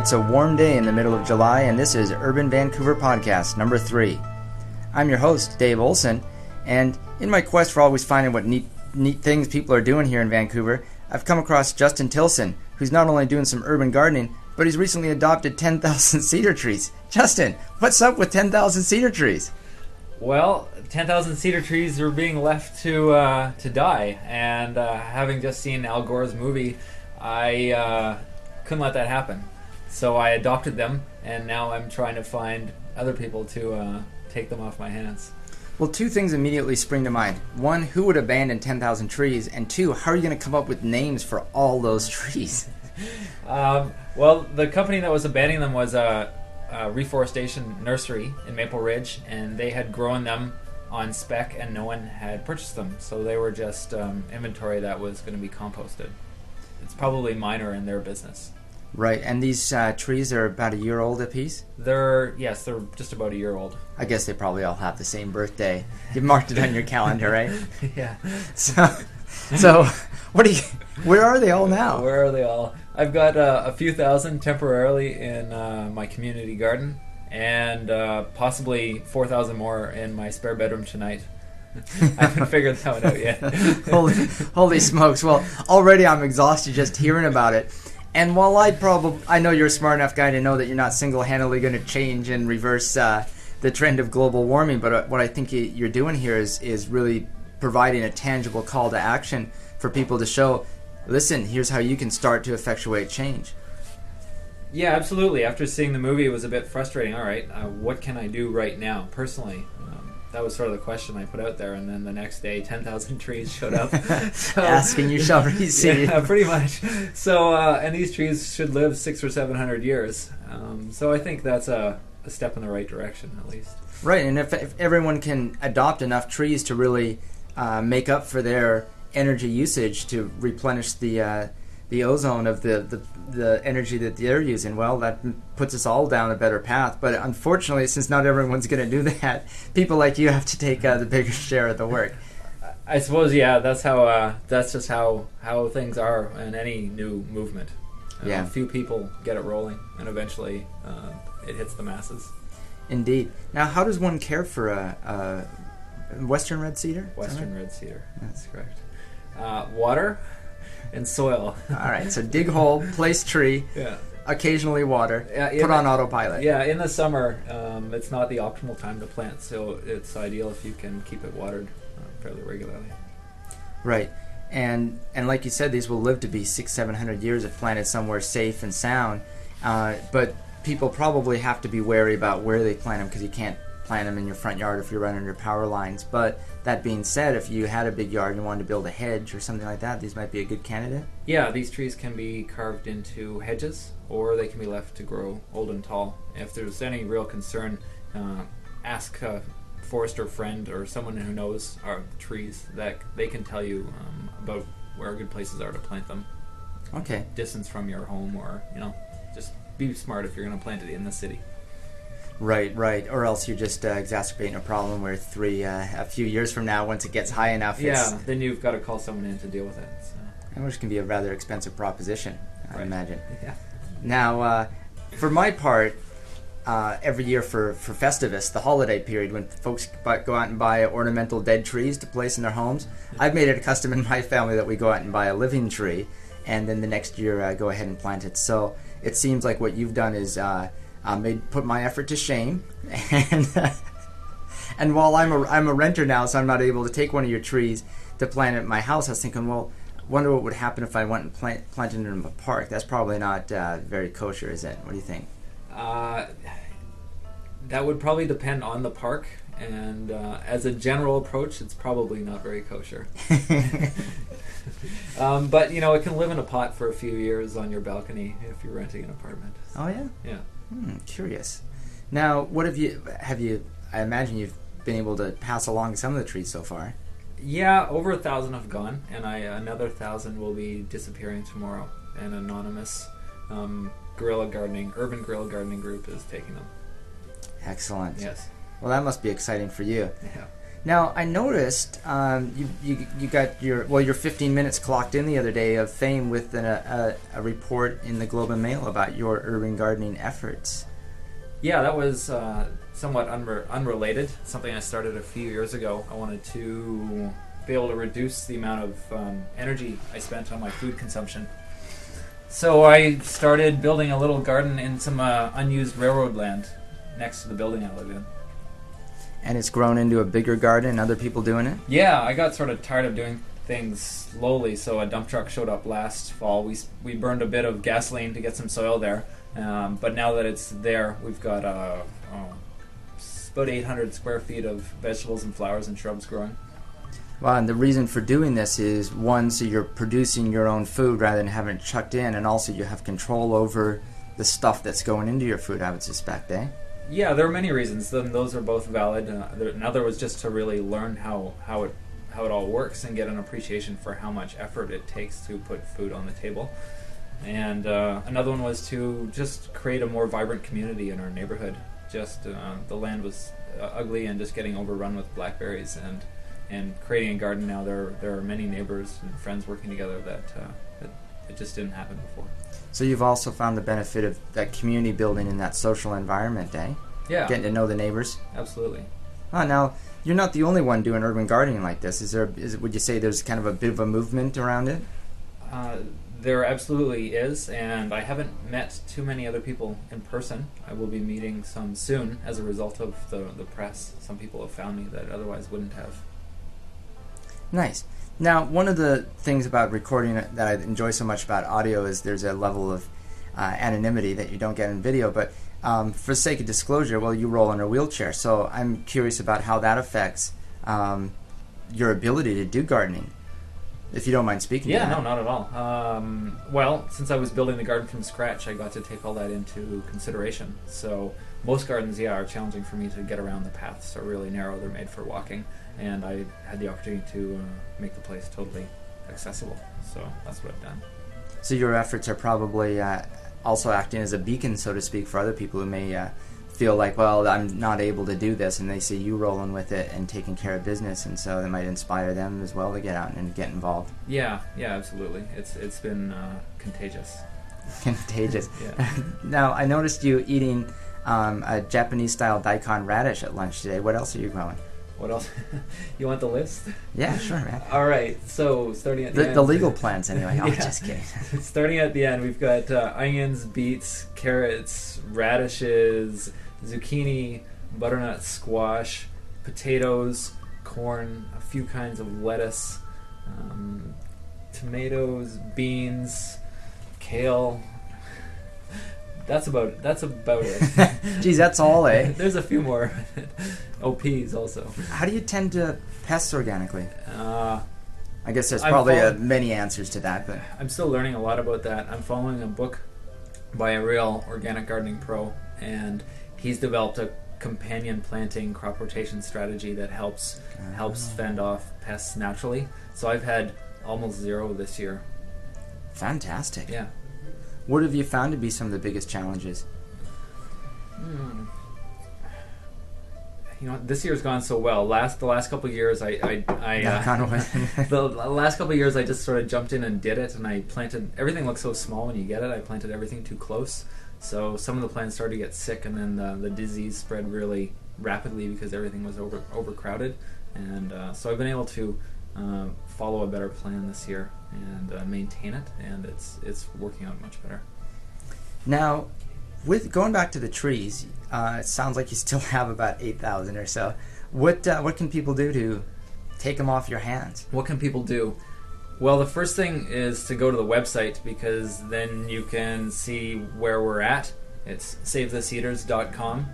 It's a warm day in the middle of July, and this is Urban Vancouver Podcast number three. I'm your host, Dave Olson, and in my quest for always finding what neat, neat things people are doing here in Vancouver, I've come across Justin Tilson, who's not only doing some urban gardening, but he's recently adopted 10,000 cedar trees. Justin, what's up with 10,000 cedar trees? Well, 10,000 cedar trees are being left to uh, to die, and uh, having just seen Al Gore's movie, I uh, couldn't let that happen. So I adopted them, and now I'm trying to find other people to uh, take them off my hands. Well, two things immediately spring to mind. One, who would abandon 10,000 trees? And two, how are you going to come up with names for all those trees? Um, well, the company that was abandoning them was a, a reforestation nursery in Maple Ridge, and they had grown them on spec, and no one had purchased them. So they were just um, inventory that was going to be composted. It's probably minor in their business. Right, and these uh, trees are about a year old apiece? They're yes, they're just about a year old. I guess they probably all have the same birthday. You've marked it on your calendar, right? yeah. So, so what do you? Where are they all now? Where are they all? I've got uh, a few thousand temporarily in uh, my community garden, and uh, possibly four thousand more in my spare bedroom tonight. I haven't figured that one out yet. holy, holy smokes! Well, already I'm exhausted just hearing about it. And while I probably, I know you're a smart enough guy to know that you're not single-handedly going to change and reverse uh, the trend of global warming, but uh, what I think you're doing here is is really providing a tangible call to action for people to show, listen, here's how you can start to effectuate change. Yeah, absolutely. After seeing the movie, it was a bit frustrating. All right, uh, what can I do right now, personally? Um, that was sort of the question I put out there, and then the next day, ten thousand trees showed up. so, Asking you shall receive. Yeah, pretty much. So, uh, and these trees should live six or seven hundred years. Um, so, I think that's a, a, step in the right direction, at least. Right, and if, if everyone can adopt enough trees to really uh, make up for their energy usage to replenish the uh, the ozone of the, the, the energy that they're using, well, that puts us all down a better path. But unfortunately, since not everyone's going to do that, people like you have to take uh, the bigger share of the work. I suppose, yeah, that's how. Uh, that's just how how things are in any new movement. Uh, yeah, a few people get it rolling, and eventually uh, it hits the masses. Indeed. Now, how does one care for a, a Western red cedar? Western red cedar. That's correct. Uh, water and soil. All right, so dig hole, place tree. Yeah. Occasionally water. Yeah, put the, on autopilot. Yeah, in the summer, um, it's not the optimal time to plant, so it's ideal if you can keep it watered uh, fairly regularly. Right, and and like you said, these will live to be six, seven hundred years if planted somewhere safe and sound. Uh, but people probably have to be wary about where they plant them because you can't plant them in your front yard if you're running your power lines. But that being said, if you had a big yard and you wanted to build a hedge or something like that, these might be a good candidate. Yeah, these trees can be carved into hedges or they can be left to grow old and tall. If there's any real concern, uh, ask a forester friend or someone who knows our trees that they can tell you um, about where good places are to plant them. Okay. Distance from your home or, you know, just be smart if you're going to plant it in the city. Right, right. Or else you're just uh, exacerbating a problem where three, uh, a few years from now, once it gets high enough, yeah, then you've got to call someone in to deal with it. So. Which can be a rather expensive proposition, I right. imagine. Yeah. Now, uh, for my part, uh, every year for, for Festivus, the holiday period, when folks go out and buy ornamental dead trees to place in their homes, I've made it a custom in my family that we go out and buy a living tree, and then the next year uh, go ahead and plant it. So it seems like what you've done is uh, uh, made put my effort to shame, and uh, and while I'm a I'm a renter now, so I'm not able to take one of your trees to plant at my house. I was thinking, well, wonder what would happen if I went and plant, planted it in a park. That's probably not uh, very kosher, is it? What do you think? Uh, that would probably depend on the park, and uh, as a general approach, it's probably not very kosher. um, but you know, it can live in a pot for a few years on your balcony if you're renting an apartment. Oh yeah. Yeah. Hmm, curious. Now, what have you have you? I imagine you've been able to pass along some of the trees so far. Yeah, over a thousand have gone, and I another thousand will be disappearing tomorrow. An anonymous um, guerrilla gardening, urban guerrilla gardening group is taking them. Excellent. Yes. Well, that must be exciting for you. Yeah. Now I noticed um, you, you you got your well your 15 minutes clocked in the other day of fame with an, a, a report in the Globe and Mail about your urban gardening efforts. Yeah, that was uh, somewhat unre- unrelated. Something I started a few years ago. I wanted to be able to reduce the amount of um, energy I spent on my food consumption. So I started building a little garden in some uh, unused railroad land next to the building I live in. And it's grown into a bigger garden. Other people doing it. Yeah, I got sort of tired of doing things slowly, so a dump truck showed up last fall. We we burned a bit of gasoline to get some soil there, um, but now that it's there, we've got uh, s- about 800 square feet of vegetables and flowers and shrubs growing. Well, and the reason for doing this is one, so you're producing your own food rather than having it chucked in, and also you have control over the stuff that's going into your food. I would suspect, eh? Yeah, there are many reasons. Then those are both valid. Uh, there, another was just to really learn how how it how it all works and get an appreciation for how much effort it takes to put food on the table. And uh, another one was to just create a more vibrant community in our neighborhood. Just uh, the land was uh, ugly and just getting overrun with blackberries and and creating a garden now. There there are many neighbors and friends working together that, uh, that it just didn't happen before. So you've also found the benefit of that community building in that social environment, eh? Yeah, Getting to know the neighbors. absolutely. Oh, now you're not the only one doing urban gardening like this. Is there? Is would you say there's kind of a bit of a movement around it? Uh, there absolutely is, and I haven't met too many other people in person. I will be meeting some soon as a result of the, the press. Some people have found me that otherwise wouldn't have. Nice. Now, one of the things about recording that I enjoy so much about audio is there's a level of uh, anonymity that you don't get in video. But um, for sake of disclosure, well, you roll in a wheelchair, so I'm curious about how that affects um, your ability to do gardening. If you don't mind speaking. Yeah, no, not at all. Um, well, since I was building the garden from scratch, I got to take all that into consideration. So most gardens, yeah, are challenging for me to get around. The paths are really narrow; they're made for walking, and I had the opportunity to uh, make the place totally accessible. So that's what I've done. So your efforts are probably uh, also acting as a beacon, so to speak, for other people who may uh, feel like, well, I'm not able to do this, and they see you rolling with it and taking care of business, and so that might inspire them as well to get out and get involved. Yeah, yeah, absolutely. It's it's been uh, contagious. Contagious. Yeah. now, I noticed you eating um, a Japanese-style daikon radish at lunch today. What else are you growing? What else? you want the list? Yeah, sure, man. All right. So starting at the, The, end, the legal plans, anyway. Oh, Yeah. just kidding. starting at the end, we've got uh, onions, beets, carrots, radishes, zucchini, butternut squash, potatoes, corn, a few kinds of lettuce, um, tomatoes, beans, kale. That's about that's about it. Geez, that's all, eh? There's a few more. oh, peas also. How do you tend to pests organically? Uh, I guess there's probably uh, following- many answers to that, but I'm still learning a lot about that. I'm following a book by a real organic gardening pro, and he's developed a companion planting crop rotation strategy that helps helps Ah. fend off pests naturally. So I've had almost zero this year. fantastic. Yeah. What have you found to be some of the biggest challenges? Hmm. You know, this year's gone so well. Last the last couple of years, I I, I uh, the last couple of years I just sort of jumped in and did it, and I planted everything looks so small when you get it. I planted everything too close, so some of the plants started to get sick, and then the, the disease spread really rapidly because everything was over overcrowded, and uh, so I've been able to uh, follow a better plan this year and uh, maintain it, and it's it's working out much better. Now, with going back to the trees, uh, it sounds like you still have about eight thousand or so. What uh, what can people do to take them off your hands? What can people do? Well, the first thing is to go to the website because then you can see where we're at. It's savethecedars.com.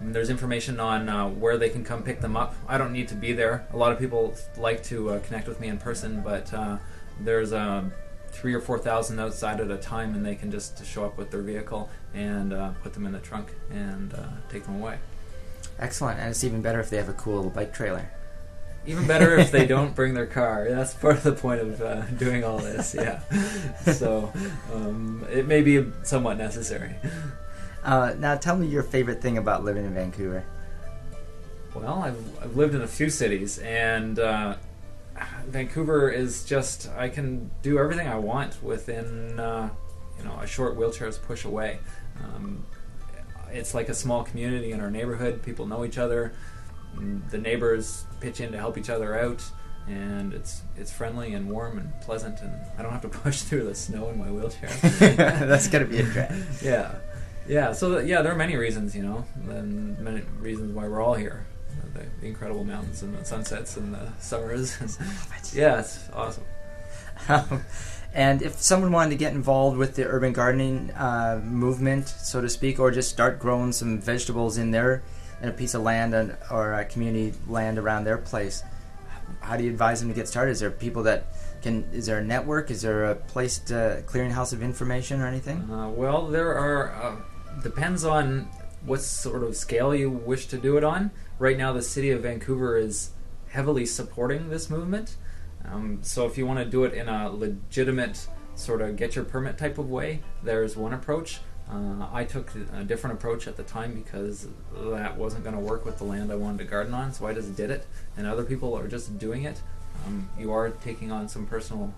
And there's information on uh, where they can come pick them up. I don't need to be there. A lot of people like to uh, connect with me in person, but uh, there's um, three or four thousand outside at a time, and they can just show up with their vehicle and uh, put them in the trunk and uh, take them away. Excellent, and it's even better if they have a cool little bike trailer. Even better if they don't bring their car. That's part of the point of uh, doing all this. Yeah. So um, it may be somewhat necessary. Uh, now, tell me your favorite thing about living in Vancouver. Well, I've, I've lived in a few cities, and uh, Vancouver is just I can do everything I want within uh, you know a short wheelchair's push away. Um, it's like a small community in our neighborhood. People know each other. The neighbors pitch in to help each other out, and it's it's friendly and warm and pleasant. And I don't have to push through the snow in my wheelchair. That's gonna be a drag. yeah, yeah. So yeah, there are many reasons, you know, and many reasons why we're all here. The, the incredible mountains and the sunsets and the summers. yeah, it's awesome. Um, and if someone wanted to get involved with the urban gardening uh, movement, so to speak, or just start growing some vegetables in their in a piece of land and, or a community land around their place, how do you advise them to get started? Is there people that can? Is there a network? Is there a place to clearinghouse of information or anything? Uh, well, there are. Uh, depends on what sort of scale you wish to do it on. Right now, the city of Vancouver is heavily supporting this movement. Um, so, if you want to do it in a legitimate sort of get your permit type of way, there's one approach. Uh, I took a different approach at the time because that wasn't going to work with the land I wanted to garden on, so I just did it. And other people are just doing it. Um, you are taking on some personal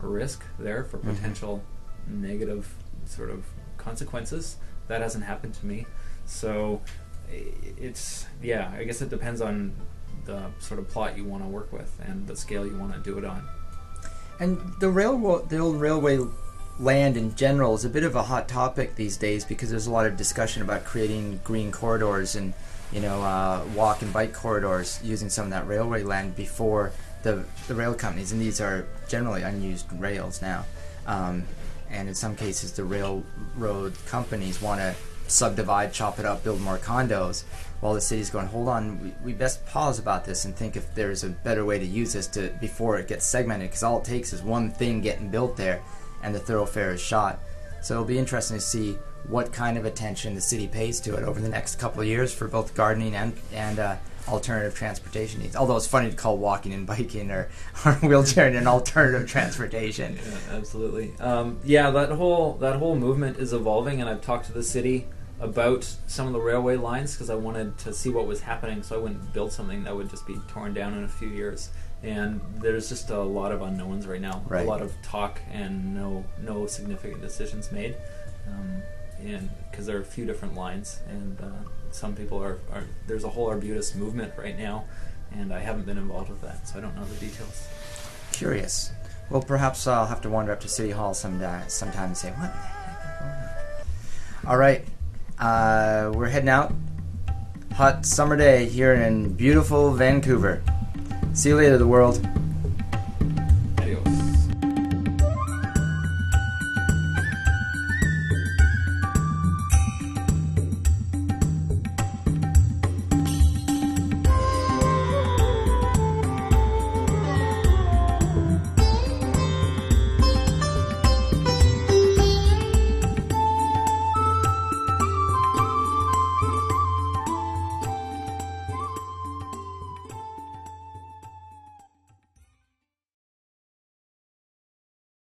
risk there for Mhm. potential negative sort of consequences. That hasn't happened to me. So it's, yeah, I guess it depends on the sort of plot you want to work with and the scale you want to do it on. And the railroad, the old railway land in general is a bit of a hot topic these days because there's a lot of discussion about creating green corridors and you know uh, walk and bike corridors using some of that railway land before the the rail companies, and these are generally unused rails now. Um, and in some cases, the railroad companies want to subdivide, chop it up, build more condos, while the city's going, hold on, we, we best pause about this and think if there's a better way to use this to before it gets segmented, because all it takes is one thing getting built there, and the thoroughfare is shot. So it'll be interesting to see what kind of attention the city pays to it over the next couple of years for both gardening and and uh, alternative transportation needs. Although it's funny to call walking and biking or, or wheelchairing an alternative transportation. Yeah, absolutely. Um, yeah, that whole that whole movement is evolving, and I've talked to the city about some of the railway lines because I wanted to see what was happening, so I wouldn't build something that would just be torn down in a few years. And there's just a lot of unknowns right now. Right. A lot of talk and no no significant decisions made. Um, and because there are a few different lines, and uh, some people are, are there's a whole Arbutus movement right now, and I haven't been involved with that, so I don't know the details. Curious. Well, perhaps I'll have to wander up to City Hall someday, sometime and say, what the heck is going on? All right. Uh, we're heading out. Hot summer day here in beautiful Vancouver. See you later, the world.